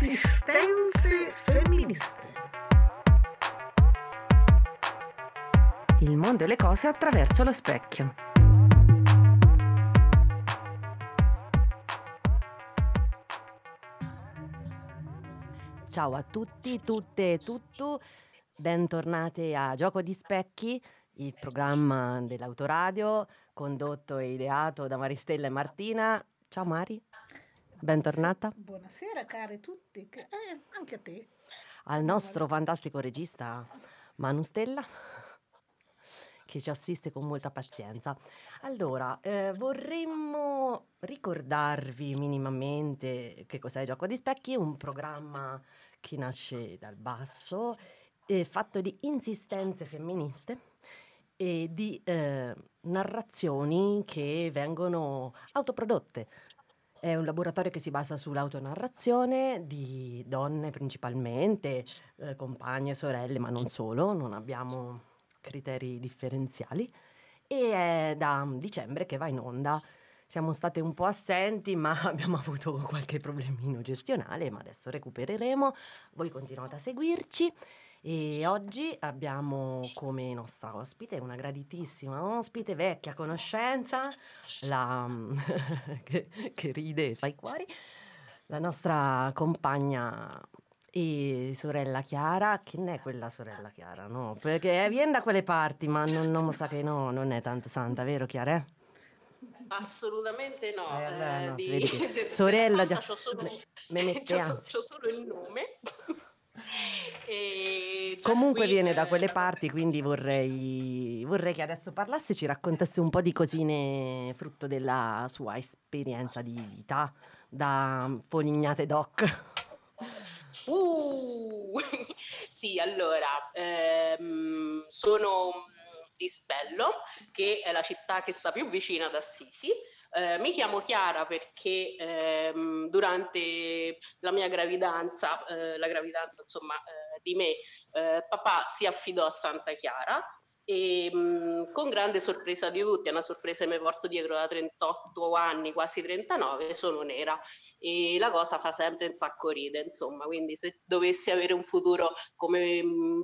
Insistenze femministe. Il mondo e le cose attraverso lo specchio. Ciao a tutti, tutte e tutto, bentornati a Gioco di Specchi, il programma dell'autoradio condotto e ideato da Maristella e Martina. Ciao Mari, bentornata. Buonasera cari tutti, eh, anche a te. Al nostro fantastico regista Manu Stella che ci assiste con molta pazienza. Allora, eh, vorremmo ricordarvi minimamente che cos'è Gioco di Specchi, un programma che nasce dal basso, eh, fatto di insistenze femministe e di eh, narrazioni che vengono autoprodotte. È un laboratorio che si basa sull'autonarrazione di donne principalmente, eh, compagne, sorelle, ma non solo, non abbiamo criteri differenziali. E è da dicembre che va in onda. Siamo state un po' assenti, ma abbiamo avuto qualche problemino gestionale, ma adesso recupereremo. Voi continuate a seguirci. E oggi abbiamo come nostra ospite una graditissima ospite, vecchia conoscenza, la, che, che ride e fa i cuori, la nostra compagna e sorella Chiara, che non è quella sorella Chiara, no? Perché viene da quelle parti, ma non, non sa che no, non è tanto santa, vero Chiara? eh? Assolutamente no. Eh, allora eh, no, si di- sorella c'ho solo, c'ho c'ho solo il nome. E già Comunque qui, viene da eh, quelle parti, quindi vorrei, vorrei che adesso parlasse e ci raccontasse un po' di cosine frutto della sua esperienza di vita da Polignate Doc. Uh, sì, allora, ehm, sono di Spello, che è la città che sta più vicina ad Assisi. Eh, mi chiamo Chiara perché ehm, durante la mia gravidanza, eh, la gravidanza insomma eh, di me, eh, papà si affidò a Santa Chiara e mh, con grande sorpresa di tutti, è una sorpresa che mi porto dietro da 38 anni, quasi 39, sono nera e la cosa fa sempre un sacco ride, insomma, quindi se dovessi avere un futuro come mh,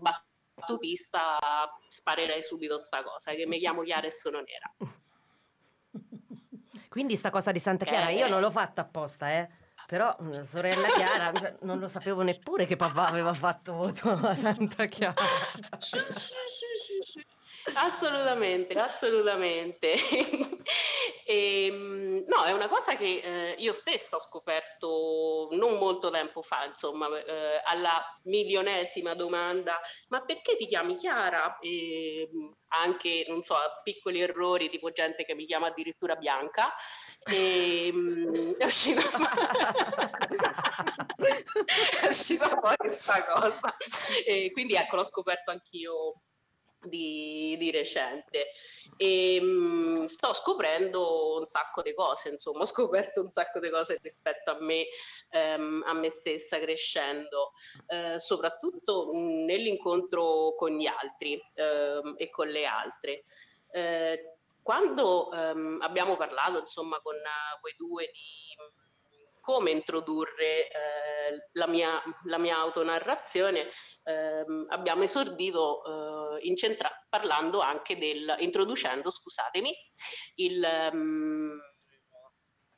battutista sparerei subito sta cosa, che mi chiamo Chiara e sono nera. Quindi sta cosa di Santa Chiara io non l'ho fatta apposta, eh. Però mm, sorella Chiara non lo sapevo neppure che papà aveva fatto voto a Santa Chiara. Assolutamente, assolutamente. Ehm, no, è una cosa che eh, io stessa ho scoperto non molto tempo fa, insomma, eh, alla milionesima domanda, ma perché ti chiami Chiara? E, anche, non so, piccoli errori, tipo gente che mi chiama addirittura Bianca. E, mm, è uscita è uscita fuori questa cosa. E quindi ecco, l'ho scoperto anch'io di, di recente. E mh, sto scoprendo un sacco di cose insomma ho scoperto un sacco di cose rispetto a me ehm, a me stessa crescendo eh, soprattutto mh, nell'incontro con gli altri ehm, e con le altre. Eh, quando ehm, abbiamo parlato insomma con eh, voi due di come introdurre eh, la, mia, la mia autonarrazione ehm, abbiamo esordito eh, incentra- parlando anche del, introducendo, scusatemi, il, ehm,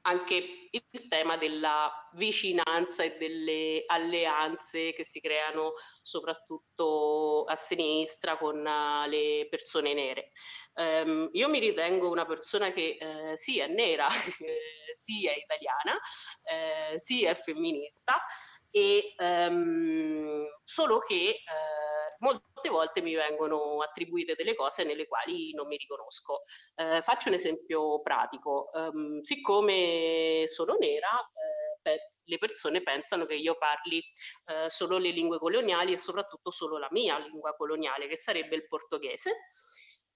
anche il tema della vicinanza e delle alleanze che si creano soprattutto a sinistra con eh, le persone nere. Ehm, io mi ritengo una persona che eh, sì è nera, sì è italiana, eh, sì è femminista, e ehm, solo che eh, molte volte mi vengono attribuite delle cose nelle quali non mi riconosco. Eh, faccio un esempio pratico. Ehm, siccome sono nera, eh, pe- le persone pensano che io parli eh, solo le lingue coloniali e soprattutto solo la mia lingua coloniale, che sarebbe il portoghese.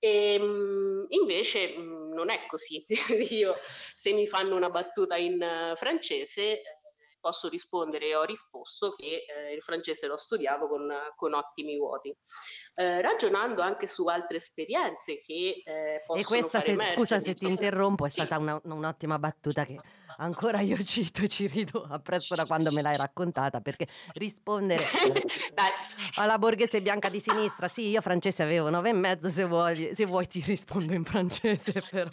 E, mh, invece mh, non è così. Io, se mi fanno una battuta in eh, francese, eh, posso rispondere ho risposto che eh, il francese l'ho studiato con, con ottimi voti. Eh, ragionando anche su altre esperienze che eh, possono E questa, se, scusa se emergere ti interrompo, è Sì. stata una- un'ottima battuta che ancora io cito ci rido appresso da quando me l'hai raccontata, perché rispondere alla borghese bianca di sinistra, sì, io francese avevo nove e mezzo, se vuoi, se vuoi ti rispondo in francese, però.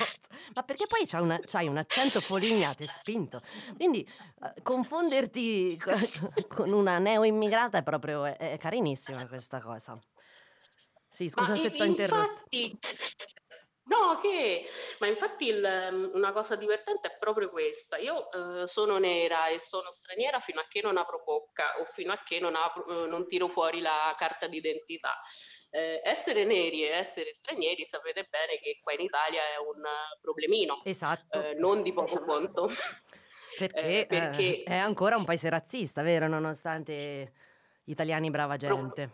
Ma perché poi c'hai, una- c'hai un accento folignato e spinto, quindi eh, confonderti co- con una neo-immigrata è proprio è, è carinissima questa cosa. Sì, Ma scusa se i- ti ho interrotto. infatti, no, che, ma infatti il- una cosa divertente è proprio questa. Io eh, sono nera e sono straniera fino a che non apro bocca o fino a che non, apro- eh, non tiro fuori la carta d'identità. Eh, essere neri e essere stranieri sapete bene che qua in Italia è un eh, problemino, Esatto. eh, non di poco conto. Perché, Eh, perché è ancora un paese razzista, vero? Nonostante gli italiani brava Pro- gente.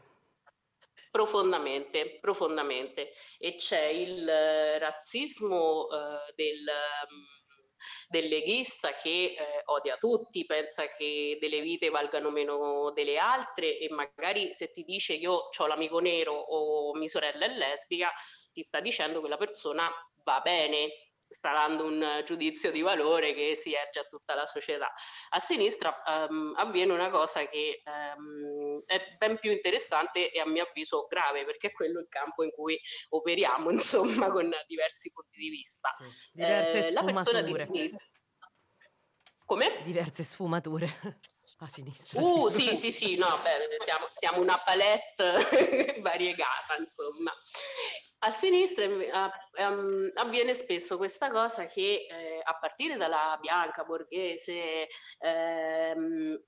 Profondamente, profondamente. E c'è il eh, razzismo eh, del, mm, del leghista che eh, odia tutti, pensa che delle vite valgano meno delle altre e magari se ti dice io ho l'amico nero o mia sorella è lesbica, ti sta dicendo che la persona va bene, sta dando un giudizio di valore che si erge a tutta la società. A sinistra ehm, avviene una cosa che ehm, è ben più interessante e a mio avviso grave, perché è quello il campo in cui operiamo, insomma, con diversi punti di vista. Diverse Eh, la persona di sfumature. sinistra. Come? Diverse sfumature a sinistra. Uh, sì, sì, sì, no, beh, siamo, siamo una palette variegata, insomma. A sinistra a- ehm, avviene spesso questa cosa che eh, a partire dalla bianca borghese ehm,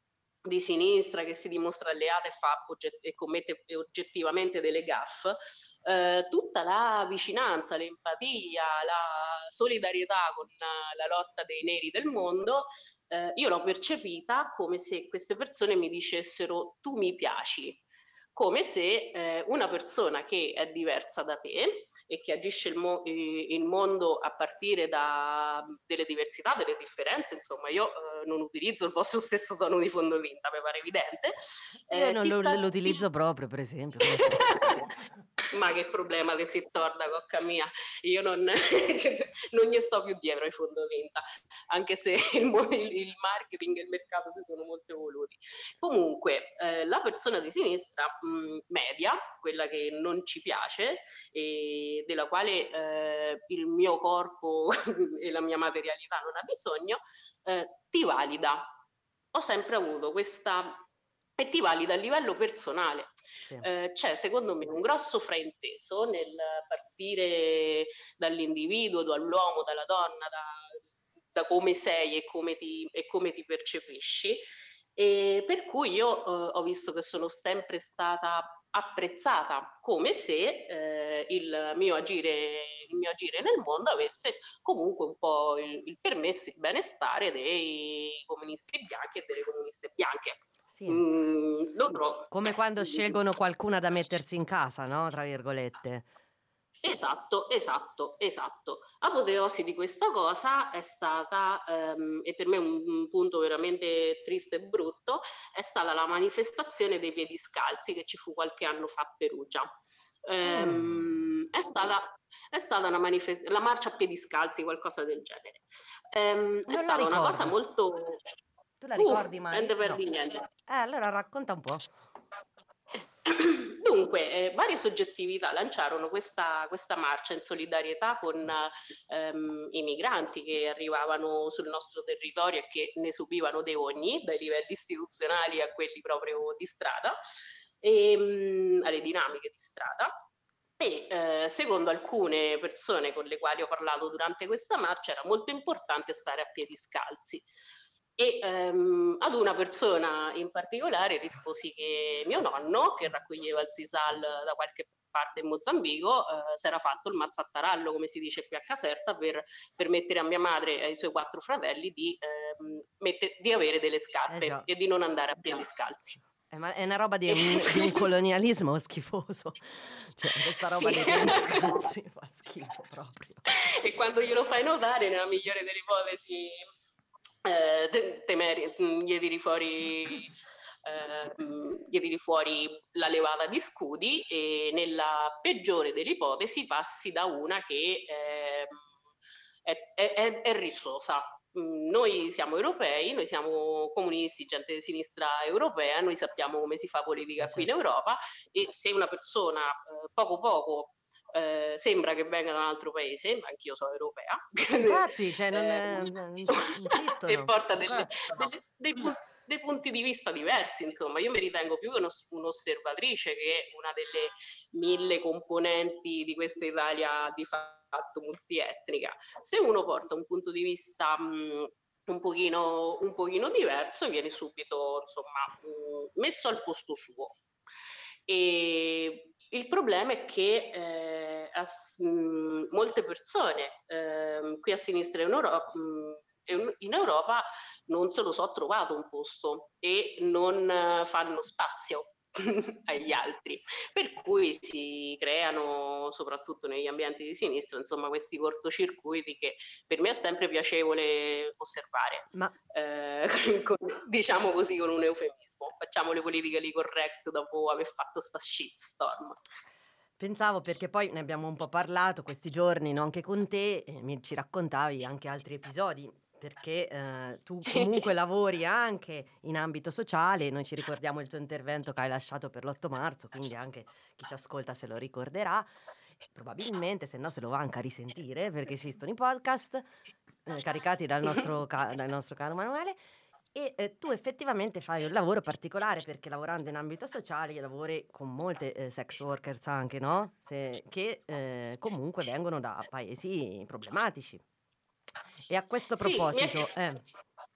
di sinistra che si dimostra alleata e, fa e commette oggettivamente delle gaffe, eh, tutta la vicinanza, l'empatia, la solidarietà con la lotta dei neri del mondo, eh, io l'ho percepita come se queste persone mi dicessero tu mi piaci, come se eh, una persona che è diversa da te e che agisce il, mo- il mondo a partire da delle diversità, delle differenze, insomma io eh, non utilizzo il vostro stesso tono di fondotinta, mi pare evidente. Io eh, non ti lo, sta- lo ti- utilizzo proprio, per esempio. Ma che problema che si torda, cocca mia. Io non, non gli sto più dietro ai fondotinta, anche se il, il- marketing e il mercato si sono molto evoluti. Comunque, eh, la persona di sinistra mh, media, quella che non ci piace e della quale eh, il mio corpo e la mia materialità non ha bisogno, eh, ti valida. Ho sempre avuto questa e ti valida a livello personale. Sì. Eh, c'è secondo me un grosso frainteso nel partire dall'individuo, dall'uomo, dalla donna, da, da come sei e come ti, e come ti percepisci. E per cui io eh, ho visto che sono sempre stata apprezzata come se eh, il, mio agire, il mio agire nel mondo avesse comunque un po' il, il permesso, il benestare dei comunisti bianchi e delle comuniste bianche. Sì. Mm. Come quando scelgono qualcuna da mettersi in casa, no? Tra virgolette. Esatto, esatto, esatto. Apoteosi di questa cosa è stata, ehm, e per me un, un punto veramente triste e brutto, è stata la manifestazione dei piedi scalzi che ci fu qualche anno fa a Perugia. Ehm, è stata, è stata una manifestazione, la marcia a piedi scalzi, qualcosa del genere. Ehm, è stata una cosa ricordo. molto... Tu la ricordi mai? niente per No. niente. Eh, allora racconta un po'. Dunque, eh, varie soggettività lanciarono questa, questa marcia in solidarietà con ehm, i migranti che arrivavano sul nostro territorio e che ne subivano dei ogni, dai livelli istituzionali a quelli proprio di strada, e, mm, alle dinamiche di strada. E eh, secondo alcune persone con le quali ho parlato durante questa marcia era molto importante stare a piedi scalzi. E ehm, ad una persona in particolare risposi che mio nonno, che raccoglieva il sisal da qualche parte in Mozambico, eh, si era fatto il mazzattarallo, come si dice qui a Caserta, per permettere a mia madre e ai suoi quattro fratelli di, ehm, mette- di avere delle scarpe Eh e di non andare a piedi scalzi. Eh, ma è una roba di un, di un colonialismo schifoso. Cioè, questa roba Sì. piedi scalzi fa schifo proprio. e quando glielo fai notare, nella migliore delle ipotesi, eh, te, temeri, gli tiri fuori eh, tiri fuori la levata di scudi e nella peggiore delle ipotesi passi da una che eh, è, è, è, rissosa. Noi siamo europei, noi siamo comunisti, gente di sinistra europea, noi sappiamo come si fa politica qui in certo. Europa e se una persona eh, poco poco eh, sembra che venga da un altro paese, ma anch'io sono europea. Infatti, cioè non, eh, non e porta delle, delle, dei, punti, dei, punti di vista diversi, insomma. Io mi ritengo più che un'osservatrice che una delle mille componenti di questa Italia di fatto multietnica. Se uno porta un punto di vista mh, un pochino, un pochino diverso, viene subito insomma, mh, messo al posto suo. E il problema è che eh, as, mh, molte persone eh, qui a sinistra in Europa, mh, in Europa non se lo so trovato un posto e non uh, fanno spazio agli altri, per cui si creano soprattutto negli ambienti di sinistra insomma questi cortocircuiti che per me è sempre piacevole osservare, Ma... eh, con, diciamo così con un eufemismo, facciamo le politically correct dopo aver fatto sta shitstorm. Pensavo perché poi ne abbiamo un po' parlato questi giorni, no? anche con te, e mi ci raccontavi anche altri episodi perché eh, tu comunque lavori anche in ambito sociale, noi ci ricordiamo il tuo intervento che hai lasciato per l'8 marzo, quindi anche chi ci ascolta se lo ricorderà, probabilmente, se no se lo va anche a risentire, perché esistono i podcast eh, caricati dal nostro, ca- dal nostro caro Manuele. E eh, tu effettivamente fai un lavoro particolare perché lavorando in ambito sociale lavori con molte eh, sex workers anche, no? Se, che eh, comunque vengono da paesi problematici. E a questo proposito, sì, eh,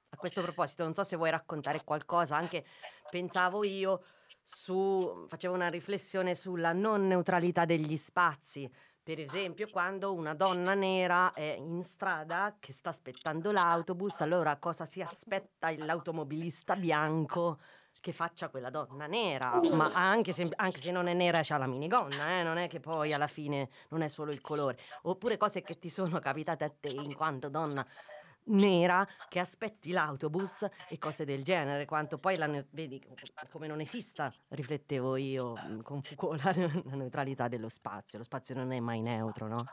a questo proposito, non so se vuoi raccontare qualcosa, anche pensavo io su, facevo una riflessione sulla non neutralità degli spazi. Per esempio, quando una donna nera è in strada che sta aspettando l'autobus, allora cosa si aspetta? L'automobilista bianco che faccia quella donna nera? Ma anche se, anche se non è nera, c'ha la minigonna, eh? non è che poi alla fine non è solo il colore. Oppure cose che ti sono capitate a te in quanto donna nera che aspetti l'autobus e cose del genere, quanto poi la ne- vedi come non esista, riflettevo io mm, con Foucault, la, la neutralità dello spazio, lo spazio non è mai neutro, no?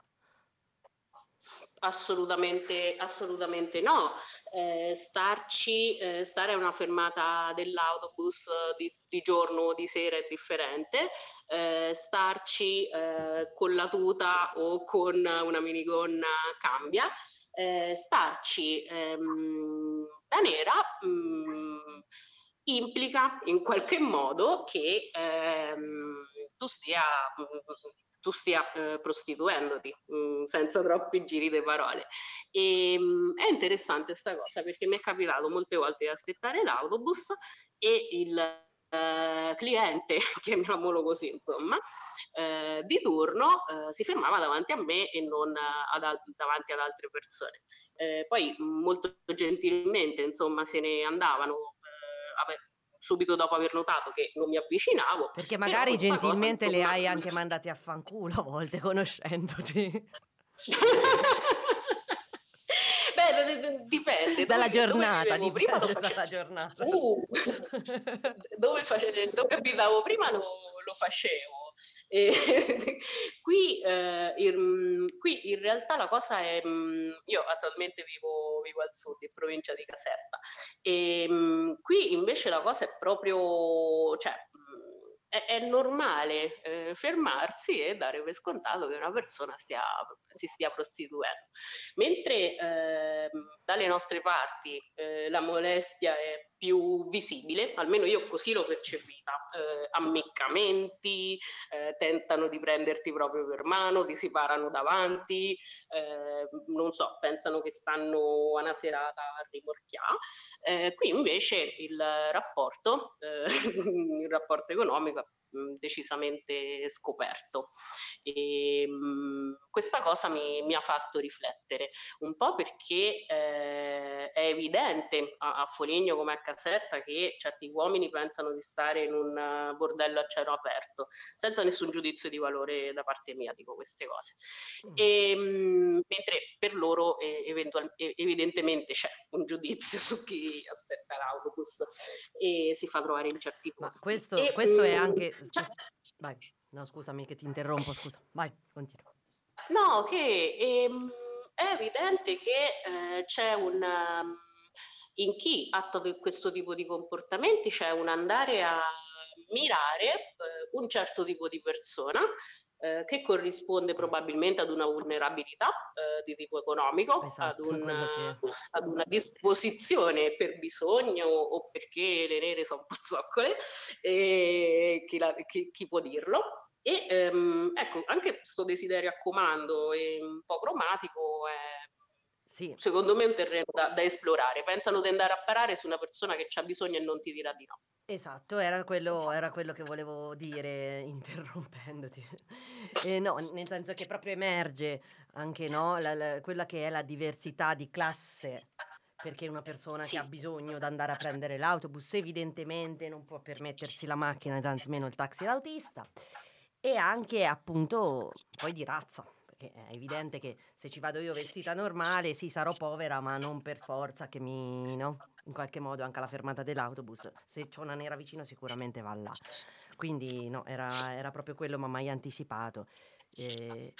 Assolutamente, assolutamente no. Eh, starci, eh, stare a una fermata dell'autobus di, di giorno o di sera è differente. Eh, starci eh, con la tuta o con una minigonna cambia eh, starci ehm, da nera mh, mm, implica in qualche modo che ehm, tu stia, tu stia eh, prostituendoti mh, mm, senza troppi giri di parole. E, mh, mm, è interessante questa cosa perché mi è capitato molte volte di aspettare l'autobus e il eh, cliente, chiamiamolo così, insomma, eh, di turno eh, si fermava davanti a me e non ad al- davanti ad altre persone. Eh, poi molto gentilmente, insomma, se ne andavano eh, subito dopo aver notato che non mi avvicinavo. Perché magari gentilmente cosa, insomma... le hai anche mandate a fanculo a volte conoscendoti. Beh, dipende. Dalla giornata, dipende prima lo facevo. dalla giornata. Uh, dove, face... dove abitavo prima lo, lo facevo. E qui, eh, in, qui, in, realtà la cosa è, mm, io attualmente vivo, vivo al sud, in provincia di Caserta, e mm, qui invece la cosa è proprio, cioè, è, è normale eh, fermarsi e dare per scontato che una persona stia, si stia prostituendo. Mentre eh, dalle nostre parti eh, la molestia è più visibile, almeno io così l'ho percepita, eh, ammiccamenti, eh, tentano di prenderti proprio per mano, ti si parano davanti, eh, non so, pensano che stanno a una serata a rimorchiare. Eh, qui invece il rapporto, eh, il rapporto economico mh, decisamente scoperto. E, mh, questa cosa mi, mi, ha fatto riflettere un po' perché eh, è evidente a, a, Foligno come a Caserta che certi uomini pensano di stare in un bordello a cielo aperto, senza nessun giudizio di valore da parte mia, dico queste cose. Mm. E, mh, mentre per loro eh, eventual- evidentemente c'è un giudizio su chi aspetta l'autobus e si fa trovare in certi posti. Ma questo, e, questo è anche... Cioè... Vai. No, scusami che ti interrompo, scusa. Vai, continua. No, che ehm, è evidente che eh, c'è un... Um, in chi attua questo tipo di comportamenti c'è un andare a mirare eh, un certo tipo di persona eh, che corrisponde probabilmente ad una vulnerabilità eh, di tipo economico, esatto, ad, una, che... ad, una, disposizione per bisogno o perché le nere sono un po' zoccole, e chi, la, chi, chi può dirlo. E ehm, ecco, anche questo desiderio a comando e un po' cromatico è sì. secondo me è un terreno da, da, esplorare. Pensano di andare a parare su una persona che ha bisogno e non ti dirà di no. Esatto, era quello, era quello che volevo dire interrompendoti. Eh, no, nel senso che proprio emerge anche no, la, la, quella che è la diversità di classe perché una persona sì. che ha bisogno di andare a prendere l'autobus evidentemente non può permettersi la macchina e tantomeno il taxi d'autista e anche appunto poi di razza perché è evidente che se ci vado io vestita normale sì sarò povera ma non per forza che mi no? In qualche modo anche alla fermata dell'autobus. Se c'è una nera vicino sicuramente va là. Quindi no era, era proprio quello ma mai anticipato. E,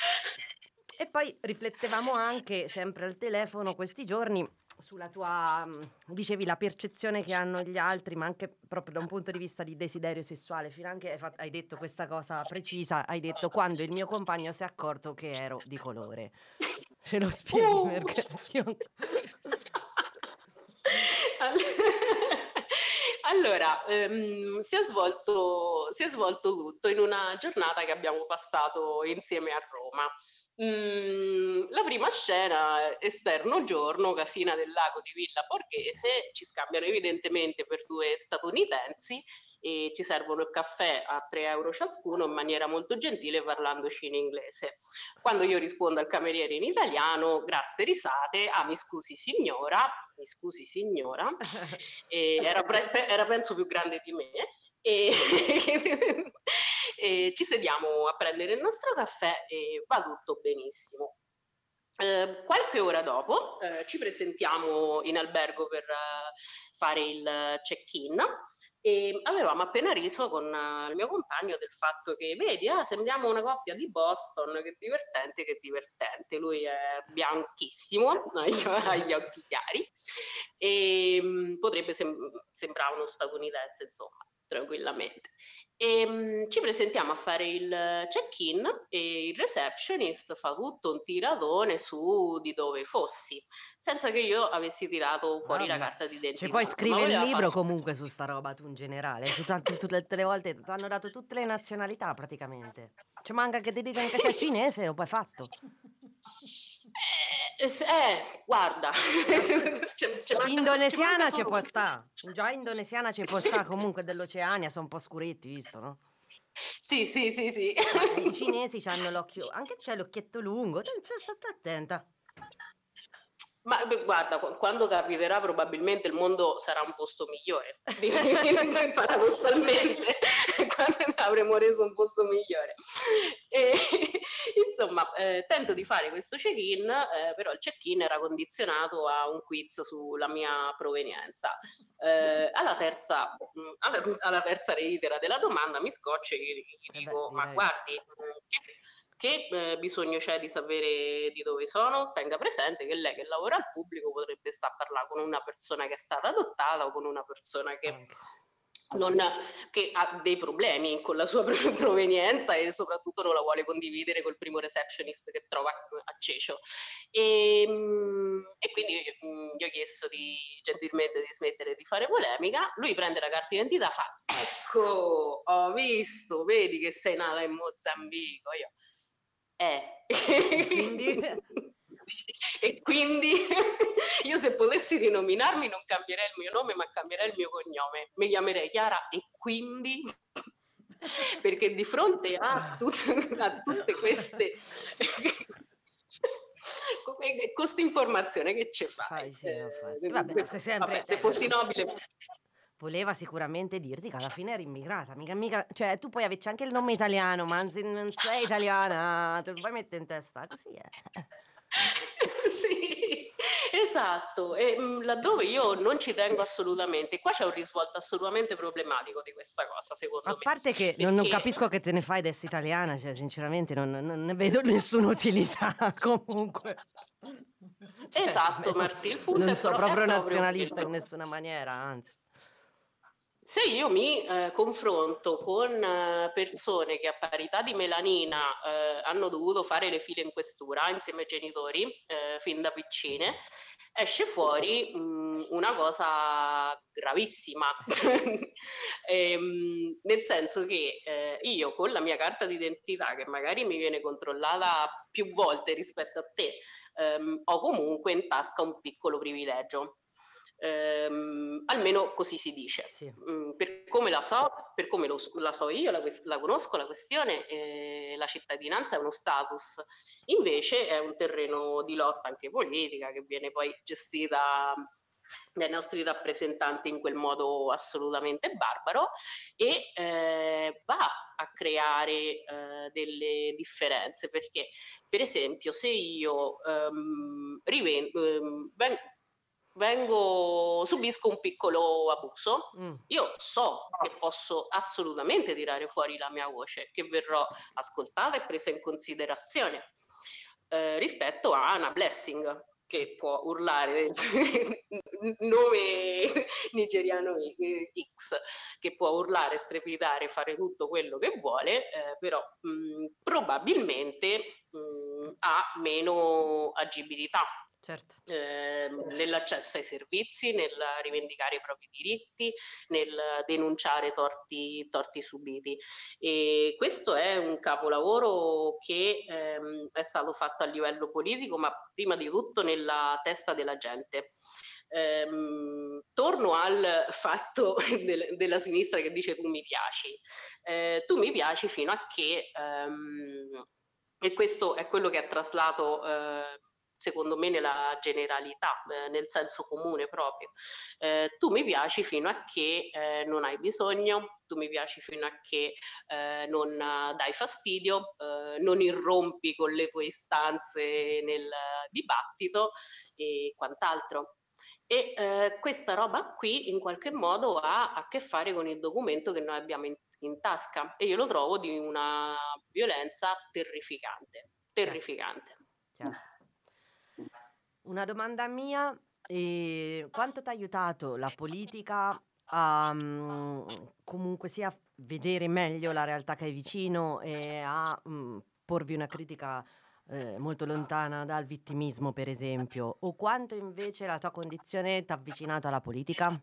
e poi riflettevamo anche sempre al telefono questi giorni sulla tua, dicevi, la percezione che hanno gli altri, ma anche proprio da un punto di vista di desiderio sessuale. Fino anche hai, fatto, hai detto questa cosa precisa, hai detto quando il mio compagno si è accorto che ero di colore. Ce lo spieghi uh. perché io... Allora, ehm, si, è svolto, si è svolto tutto in una giornata che abbiamo passato insieme a Roma. Mm, la prima scena, esterno giorno, casina del lago di Villa Borghese, ci scambiano evidentemente per due statunitensi e ci servono il caffè a 3 euro ciascuno in maniera molto gentile parlandoci in inglese. Quando io rispondo al cameriere in italiano, grasse risate, ah mi scusi signora, mi scusi signora, era, era penso più grande di me, e, e ci sediamo a prendere il nostro caffè e va tutto benissimo. Eh, qualche ora dopo eh, ci presentiamo in albergo per uh, fare il check-in e avevamo appena riso con uh, il mio compagno del fatto che, vedi, ah, sembriamo una coppia di Boston, che divertente, che divertente. Lui è bianchissimo, ha gli occhi chiari e um, potrebbe sem- sembrare uno statunitense, insomma tranquillamente. E, um, ci presentiamo a fare il check-in e il receptionist fa tutto un tiratone su di dove fossi, senza che io avessi tirato fuori Vabbè. la carta d'identità. Cioè poi scrive il libro comunque su sta roba tu in generale, su t- tutte le volte ti hanno dato tutte le nazionalità praticamente. Ci manca che ti dicano che sei cinese, lo poi fatto. Eh, eh, guarda, c'è, c'è indonesiana ci può stare, già indonesiana ci può stare comunque dell'Oceania, sono un po' scuretti, visto, no? Sì, sì, sì, sì. I cinesi hanno l'occhio, anche c'è l'occhietto lungo, stai attenta. Ma guarda, quando capiterà probabilmente il mondo sarà un posto migliore, paradossalmente, quando avremo reso un posto migliore. E, insomma, eh, tento di fare questo check-in, eh, però il check-in era condizionato a un quiz sulla mia provenienza. Eh, alla, terza, mm, alla, alla, terza reitera della domanda mi scoccio e gli, gli dico, ma guardi, mm, che che eh, bisogno c'è di sapere di dove sono? Tenga presente che lei che lavora al pubblico potrebbe stare a parlare con una persona che è stata adottata o con una persona che, non, che ha dei problemi con la sua provenienza e soprattutto non la vuole condividere col primo receptionist che trova a Cecio. E, ehm, e quindi mm, gli ho chiesto di, gentilmente di smettere di fare polemica. Lui prende la carta d'identità e fa: Ecco, ho visto, vedi che sei nata in Mozambico. Io, eh. Quindi... e quindi io se potessi rinominarmi non cambierei il mio nome ma cambierei il mio cognome mi chiamerei Chiara e quindi perché di fronte a, tut- a tutte queste con questa informazione che ci fai? Sì, fai. Eh, Vabbè, sempre- vabbè, se fossi nobile, Voleva sicuramente dirti che alla fine eri immigrata, mica, mica, cioè tu puoi averci anche il nome italiano, ma se non sei italiana, te lo puoi mettere in testa, così è. sì, esatto. E mh, laddove io non ci tengo assolutamente, qua c'è un risvolto assolutamente problematico di questa cosa, secondo A me. parte che non, non Perché- capisco che te ne fai d'essere italiana, cioè sinceramente non, non ne vedo nessuna utilità comunque. Cioè, Esatto, Martì, il punto Non è è proprio proprio nazionalista in quello. nessuna maniera, anzi. Se io mi eh, confronto con eh, persone che a parità di melanina eh, hanno dovuto fare le file in questura insieme ai genitori eh, fin da piccine, esce fuori mh, una cosa gravissima, Ehm, nel senso che eh, io con la mia carta d'identità, che magari mi viene controllata più volte rispetto a te, ehm, ho comunque in tasca un piccolo privilegio. Ehm, almeno così si dice. Sì. Mm, per come la so, per come lo- la so io, la, la conosco, la questione, eh, la cittadinanza è uno status, invece è un terreno di lotta anche politica che viene poi gestita dai nostri rappresentanti in quel modo assolutamente barbaro e eh, va a creare eh, delle differenze perché per esempio se io ehm, riven- ehm, ven- vengo subisco un piccolo abuso. Mm, io so che posso assolutamente tirare fuori la mia voce, che verrò ascoltata e presa in considerazione eh, rispetto a una blessing che può urlare nome nigeriano X, che può urlare, strepitare, fare tutto quello che vuole, eh, però mh, probabilmente mh, ha meno agibilità certo. ehm, nell'accesso ai servizi, nel rivendicare i propri diritti, nel denunciare torti, torti subiti. E questo è un capolavoro che ehm, è stato fatto a livello politico, ma prima di tutto nella testa della gente. Ehm, torno al fatto del- della sinistra che dice tu mi piaci. Eh, tu mi piaci fino a che, ehm, e questo è quello che ha traslato eh, secondo me nella generalità, eh, nel senso comune proprio. Eh, tu mi piaci fino a che eh, non hai bisogno, tu mi piaci fino a che eh, non eh, dai fastidio, eh, non irrompi con le tue istanze nel dibattito e quant'altro. E eh, questa roba qui in qualche modo ha a che fare con il documento che noi abbiamo in, in tasca e io lo trovo di una violenza terrificante, terrificante. Chiaro. Una domanda mia, eh, quanto ti ha aiutato la politica a mm, comunque sia vedere meglio la realtà che hai vicino e a mm, porvi una critica eh, molto lontana dal vittimismo, per esempio, o quanto invece la tua condizione ti ha avvicinato alla politica?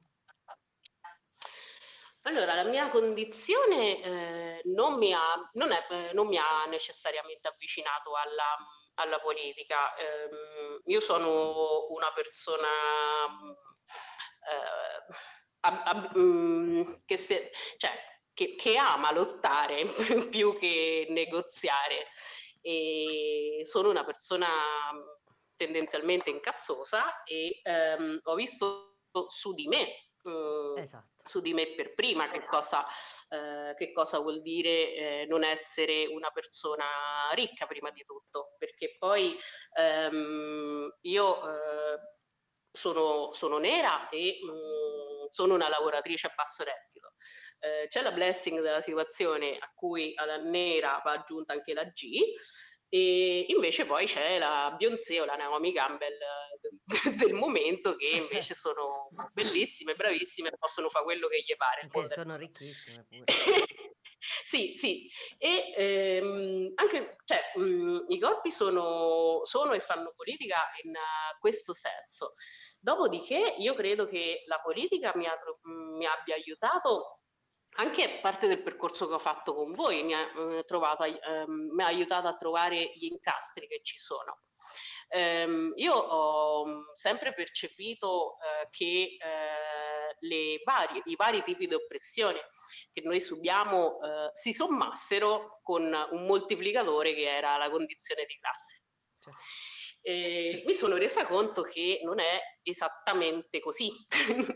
Allora, la mia condizione eh, non, mi ha, non, è- non mi ha necessariamente avvicinato alla, alla politica. Ehm, io sono una persona eh, ab- ab- mm, che, se- cioè, che- che ama lottare più che negoziare. E sono una persona tendenzialmente incazzosa e ehm, ho visto su di me eh, Esatto. Su di me per prima che cosa, eh, che cosa vuol dire eh, non essere una persona ricca prima di tutto, perché poi ehm, io eh, sono, sono nera e mh, sono una lavoratrice a basso reddito. Eh, c'è la blessing della situazione a cui alla nera va aggiunta anche la G, e invece poi c'è la Beyoncé o la Naomi Campbell eh, del momento che invece sono bellissime, bravissime, possono fare quello che gli pare. Che sono ricchissime pure. sì, sì, e ehm, anche cioè, mh, i corpi sono, sono e fanno politica in uh, questo senso. Dopodiché io credo che la politica mi, ha tro- mi abbia aiutato anche parte del percorso che ho fatto con voi, mi ha, eh, trovato, ehm, mi ha aiutato a trovare gli incastri che ci sono. Ehm, io ho mh, sempre percepito eh, che eh, varie, i vari tipi di oppressione che noi subiamo eh, si sommassero con un moltiplicatore che era la condizione di classe. Certo. E mi sono resa conto che non è esattamente così.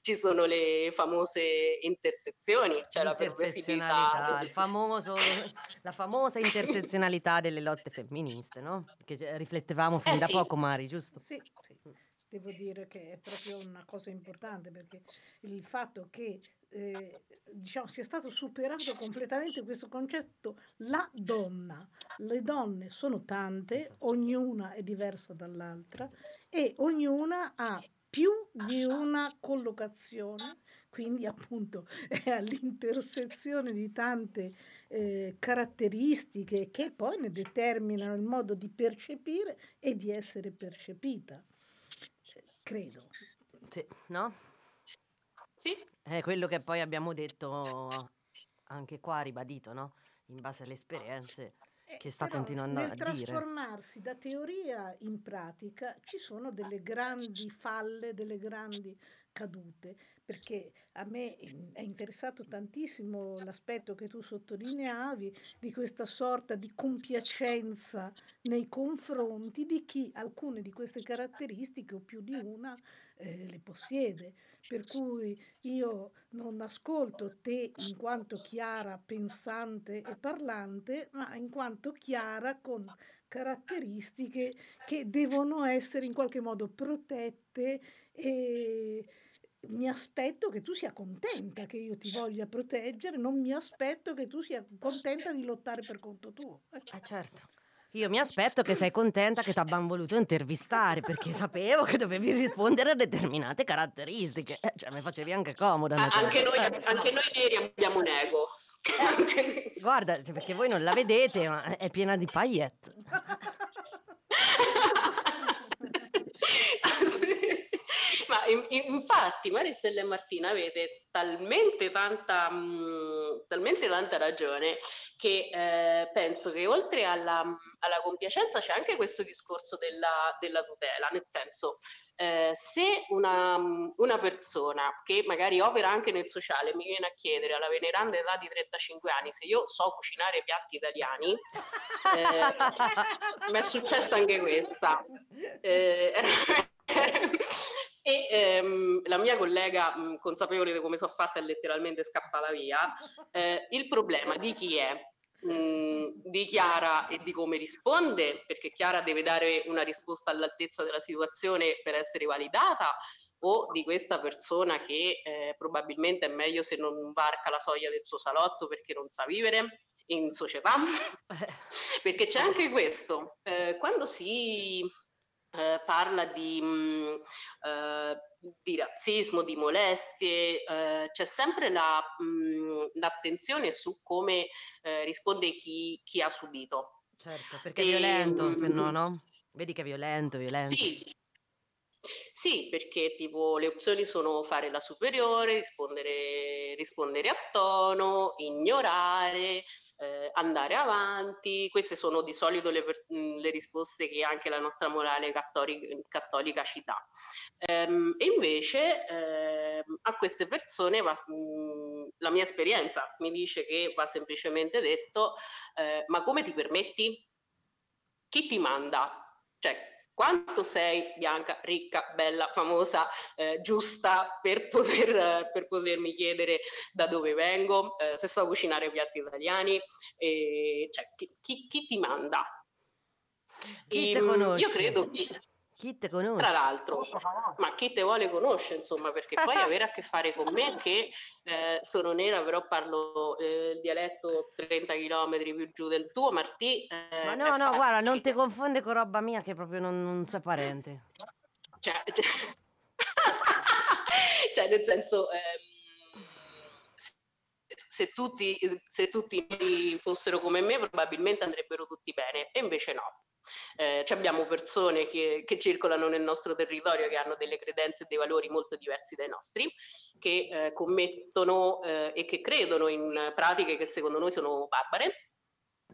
Ci sono le famose intersezioni, cioè la perversità. Del... Famoso, la famosa intersezionalità delle lotte femministe, no? Che riflettevamo fin eh, da sì. poco, Mari, giusto? Sì, sì devo dire che è proprio una cosa importante perché il fatto che eh, diciamo, sia stato superato completamente questo concetto la donna. Le donne sono tante, esatto. ognuna è diversa dall'altra e ognuna ha più di una collocazione, quindi appunto è all'intersezione di tante eh, caratteristiche che poi ne determinano il modo di percepire e di essere percepita credo. Sì, no? Sì. È quello che poi abbiamo detto anche qua, ribadito, no? In base alle esperienze eh, che sta continuando a dire. Nel trasformarsi da teoria in pratica ci sono delle grandi falle, delle grandi cadute, perché a me è interessato tantissimo l'aspetto che tu sottolineavi di questa sorta di compiacenza nei confronti di chi alcune di queste caratteristiche o più di una eh, le possiede. Per cui io non ascolto te in quanto chiara, pensante e parlante, ma in quanto chiara con caratteristiche che devono essere in qualche modo protette e mi aspetto che tu sia contenta che io ti voglia proteggere, non mi aspetto che tu sia contenta di lottare per conto tuo. Eh certo. Io mi aspetto che sei contenta che ti abbiamo voluto intervistare perché sapevo che dovevi rispondere a determinate caratteristiche. Eh, cioè, mi facevi anche comoda. Ah, anche, noi, anche noi neri abbiamo un ego. Eh, guarda, perché voi non la vedete, ma è piena di paillette. in, infatti Maristella e Martina avete talmente tanta, mh, mm, talmente tanta ragione che eh, penso che oltre alla, alla, compiacenza c'è anche questo discorso della, della tutela, nel senso eh, se una, una, persona che magari opera anche nel sociale mi viene a chiedere alla veneranda età di 35 anni se io so cucinare piatti italiani, eh, mi è successa anche questa. Eh, e ehm, la mia collega, mh, consapevole di come sono fatta, è letteralmente scappata via. Eh, il problema di chi è? Mh, di Chiara e di come risponde, perché Chiara deve dare una risposta all'altezza della situazione per essere validata, o di questa persona che eh, probabilmente è meglio se non varca la soglia del suo salotto perché non sa vivere in società. perché c'è anche questo. Eh, quando si eh, parla di, mh, mm, eh, di, razzismo, di molestie, eh, c'è sempre la, mh, mm, l'attenzione su come eh, risponde chi, chi, ha subito. Certo, perché è violento, e, se no, no? Vedi che è violento, violento. Sì, sì, perché tipo le opzioni sono fare la superiore, rispondere, rispondere a tono, ignorare, eh, andare avanti. Queste sono di solito le, le, risposte che anche la nostra morale cattolica, cattolica ci dà. Ehm, e invece eh, a queste persone va, mh, la mia esperienza mi dice che va semplicemente detto, eh, ma come ti permetti? Chi ti manda? Cioè, quanto sei bianca, ricca, bella, famosa, eh, giusta per, poter, per, potermi chiedere da dove vengo, eh, se so cucinare piatti italiani, eh, cioè, chi, chi, chi, ti manda? Chi e, ehm, io credo che chi te conosce? Tra l'altro, ma chi te vuole conoscere, insomma, perché poi avere a che fare con me che eh, sono nera, però parlo eh, il dialetto 30 km più giù del tuo, Martì. Eh, ma no, no, guarda, non ti confonde con roba mia che proprio non, non sei parente. Cioè, cioè, cioè nel senso... Ehm, se tutti, se tutti fossero come me, probabilmente andrebbero tutti bene, e invece no. Eh, abbiamo persone che, che, circolano nel nostro territorio che hanno delle credenze e dei valori molto diversi dai nostri, che eh, commettono eh, e che credono in pratiche che secondo noi sono barbare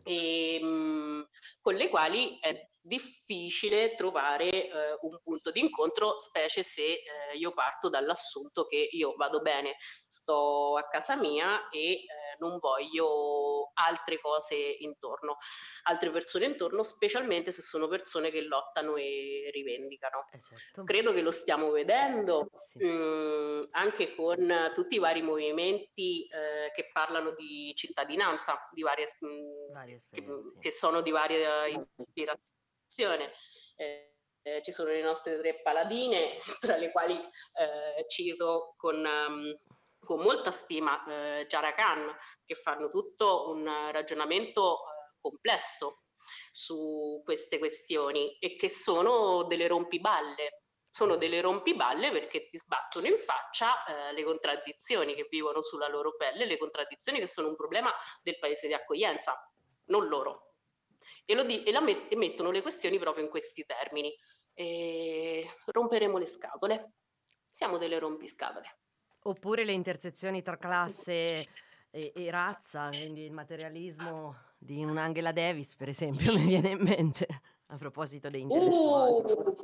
e mh, con le quali è difficile trovare eh, un punto di incontro, specie se eh, io parto dall'assunto che io vado bene, sto a casa mia e eh, non voglio altre cose intorno, altre persone intorno, specialmente se sono persone che lottano e rivendicano. Eh certo. Credo che lo stiamo vedendo sì. mh, mm, anche con tutti i vari movimenti eh, che parlano di cittadinanza, di varie, mh, mm, varie che, sì. che sono di varie ispirazioni eh, eh, ci sono le nostre tre paladine, tra le quali eh, cito con, um, con, molta stima eh, Jara che fanno tutto un ragionamento eh, complesso su queste questioni e che sono delle rompiballe. Sono delle rompiballe perché ti sbattono in faccia eh, le contraddizioni che vivono sulla loro pelle, le contraddizioni che sono un problema del paese di accoglienza, non loro e, lo di- e, met- e mettono le questioni proprio in questi termini. E romperemo le scatole. Siamo delle rompiscatole. Oppure le intersezioni tra classe e, e razza, quindi il materialismo di un'Angela Davis, per esempio, mi viene in mente a proposito dei uh,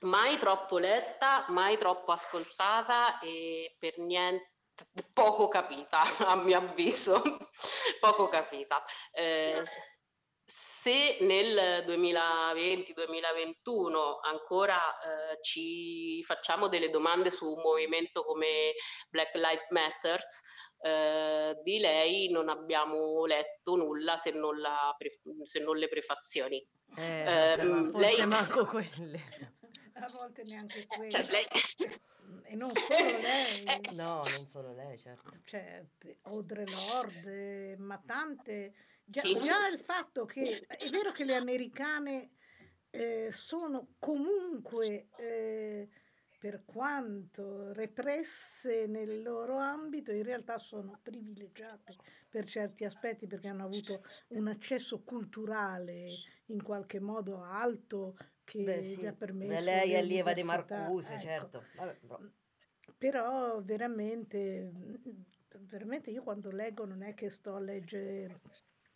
mai troppo letta, mai troppo ascoltata e per niente poco capita, a mio avviso, poco capita. Eh, se nel 2020-2021 ancora eh, ci facciamo delle domande su un movimento come Black Lives Matter, eh, di lei non abbiamo letto nulla se non, pre- se non le prefazioni. Eh, eh, lei... manco quelle. A volte neanche quelle. Cioè, lei... E non solo lei. Eh, no, non solo lei, certo. Cioè, Audre Lorde, ma tante Già, sì. già il fatto che è vero che le americane eh, sono comunque, eh, per quanto represse nel loro ambito, in realtà sono privilegiate per certi aspetti perché hanno avuto un accesso culturale in qualche modo alto che Beh, sì. gli ha permesso. Beh, lei è allieva di Marcuse, ecco. certo. Vabbè, però. però veramente, veramente io quando leggo non è che sto a leggere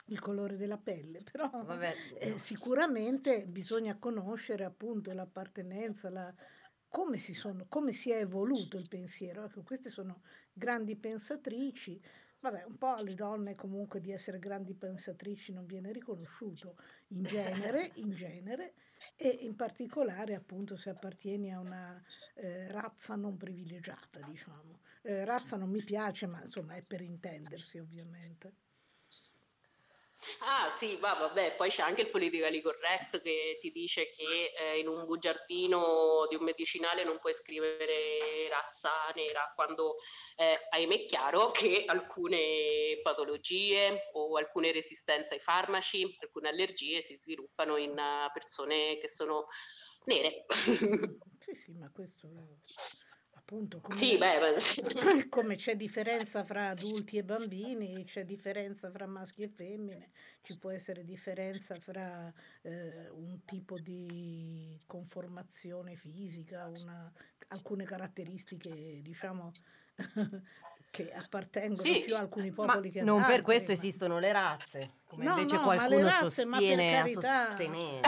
il colore della pelle, però Vabbè, eh, sicuramente bisogna conoscere appunto l'appartenenza, la, come, si sono, come si è evoluto il pensiero. Ecco, queste sono grandi pensatrici. Vabbè, un po' alle donne comunque di essere grandi pensatrici non viene riconosciuto in genere, in genere e in particolare appunto se appartieni a una eh, razza non privilegiata, diciamo. Eh, razza non mi piace, ma insomma è per intendersi ovviamente. Ah sì, va, vabbè, poi c'è anche il politically correct che ti dice che eh, in un bugiardino di un medicinale non puoi scrivere razza nera, quando eh, ahimè è chiaro che alcune patologie o alcune resistenze ai farmaci, alcune allergie si sviluppano in uh, persone che sono nere. Sì, sì, ma questo appunto come, sì, beh, come c'è differenza fra adulti e bambini, c'è differenza fra maschi e femmine, ci può essere differenza fra eh, un tipo di conformazione fisica, una, alcune caratteristiche diciamo che appartengono sì, più a alcuni popoli che ad non per questo ma... esistono le razze, come no, invece no, qualcuno razze, sostiene a sostenere.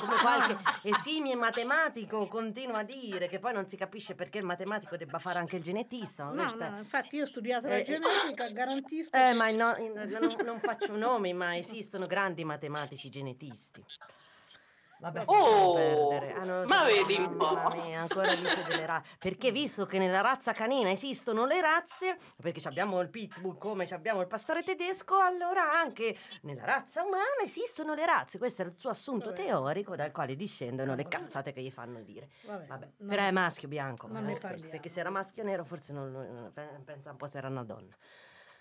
come qualche esimie matematico continua a dire che poi non si capisce perché il matematico debba fare anche il genetista. No, questa... no, infatti io ho studiato eh, la genetica, garantisco. Eh, ma no, non, non faccio nomi, ma esistono grandi matematici genetisti. Vabbè, oh, ah, ma vedi un po'. Mia, ancora dice delle razze. Perché visto che nella razza canina esistono le razze, perché abbiamo il pitbull come abbiamo il pastore tedesco, allora anche nella razza umana esistono le razze. Questo è il suo assunto Vabbè, teorico dal quale discendono le cazzate che gli fanno dire. Vabbè, Vabbè. Però è maschio bianco. Non ne parliamo. Perché se era maschio nero forse non, non, pensa un po' se era una donna.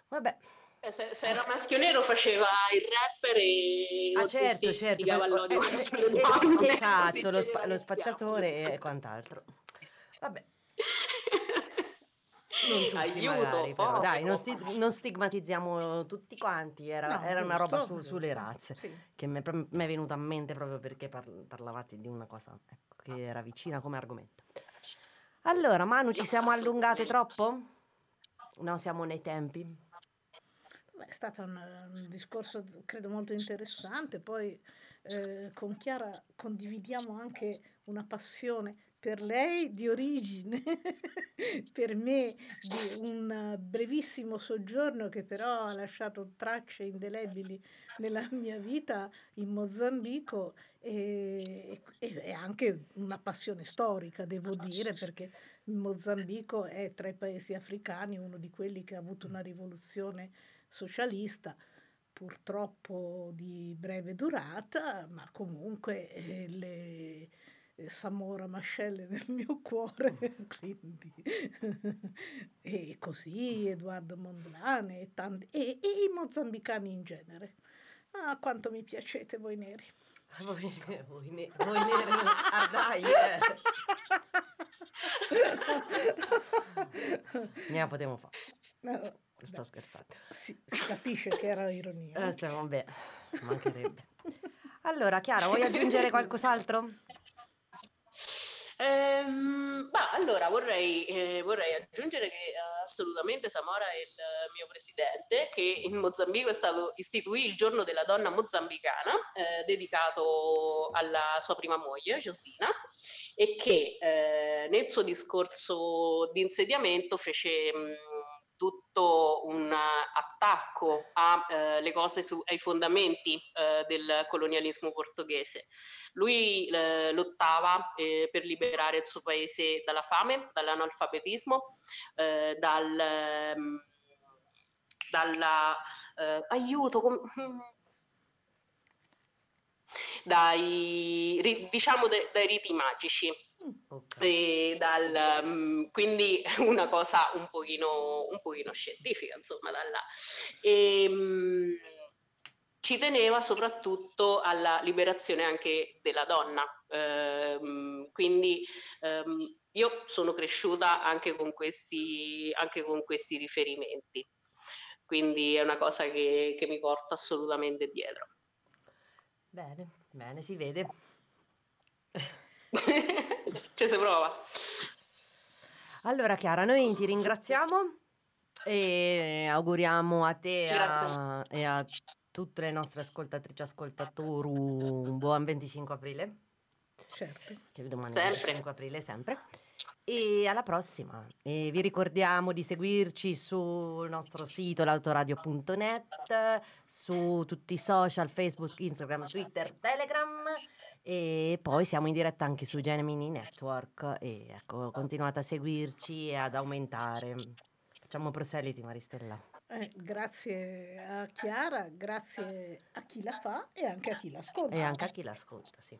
Vabbè. Eh, se, se, era maschio nero faceva il rapper e ah, certo, certo. l'odio eh, contro le donne. Esatto, lo, spa- lo spacciatore e quant'altro. Vabbè. Non tutti Aiuto, magari, però. dai, non, sti- non, stigmatizziamo tutti quanti, era, no, era una roba su, sulle razze sì. che mi è venuta a mente proprio perché par- parlavate di una cosa ecco, che era vicina come argomento. Allora, Manu, ci siamo allungate troppo? No, siamo nei tempi. Beh, è stato un, un, discorso, credo, molto interessante. Poi eh, con Chiara condividiamo anche una passione per lei di origine, per me di un brevissimo soggiorno che però ha lasciato tracce indelebili nella mia vita in Mozambico e, e anche una passione storica, devo dire, perché il Mozambico è tra i paesi africani uno di quelli che ha avuto una rivoluzione socialista purtroppo di breve durata, ma comunque eh, le, eh, Samora Mascelle nel mio cuore, quindi e così Edoardo Mondlane e, tanti, e, e, i mozambicani in genere. Ah, quanto mi piacete voi neri. Voi, voi, ne, voi neri, ah dai! Eh. Ne potevo fare. No, Sto scherzando. Si, si, capisce che era ironia. Eh, vabbè, mancherebbe. Allora, Chiara, vuoi aggiungere qualcos'altro? Ehm, bah, allora vorrei, eh, vorrei aggiungere che eh, assolutamente Samora è il mio presidente, che in Mozambico è stato istituito il giorno della donna mozambicana, eh, dedicato alla sua prima moglie, Josina, e che eh, nel suo discorso di insediamento fece... Mh, tutto un attacco alle eh, cose su, ai fondamenti eh, del colonialismo portoghese. Lui eh, lottava eh, per liberare il suo paese dalla fame, dall'analfabetismo, eh, dal, ehm, dalla eh, aiuto. Com- dai, diciamo de, dai riti magici Okay. Dal, um, quindi una cosa un pochino, un pochino scientifica, insomma, da là. E, um, ci teneva soprattutto alla liberazione anche della donna. Um, quindi io sono cresciuta anche con, questi, anche con questi riferimenti. Quindi è una cosa che, che mi porto assolutamente dietro. Bene, bene, si vede. Ci si prova. Allora Chiara, noi ti ringraziamo e auguriamo a te a, e a tutte le nostre ascoltatrici e ascoltatori un buon 25 aprile. Certo. Che domani è 25 aprile sempre. E alla prossima. E vi ricordiamo di seguirci sul nostro sito l'autoradio.net, su tutti i social, Facebook, Instagram, Twitter, Telegram e poi siamo in diretta anche su Gemini Network e ecco, continuate a seguirci e ad aumentare. Facciamo proseliti Maristella. Eh, grazie a Chiara, grazie a chi la fa e anche a chi l'ascolta. E anche a chi l'ascolta, sì.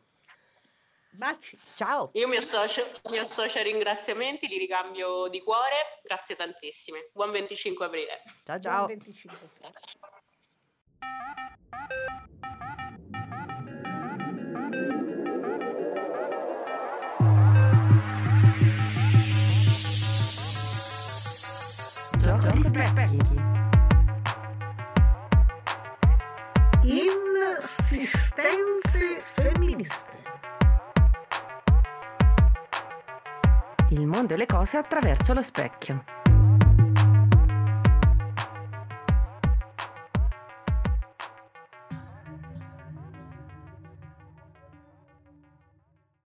Baci. Ciao. Io mi associo, mi associo ai ringraziamenti, li ricambio di cuore. Grazie tantissime. Buon 25 aprile. Ciao ciao. Buon 25 aprile. Giochi. Insistenze femministe. Il mondo e le cose attraverso lo specchio.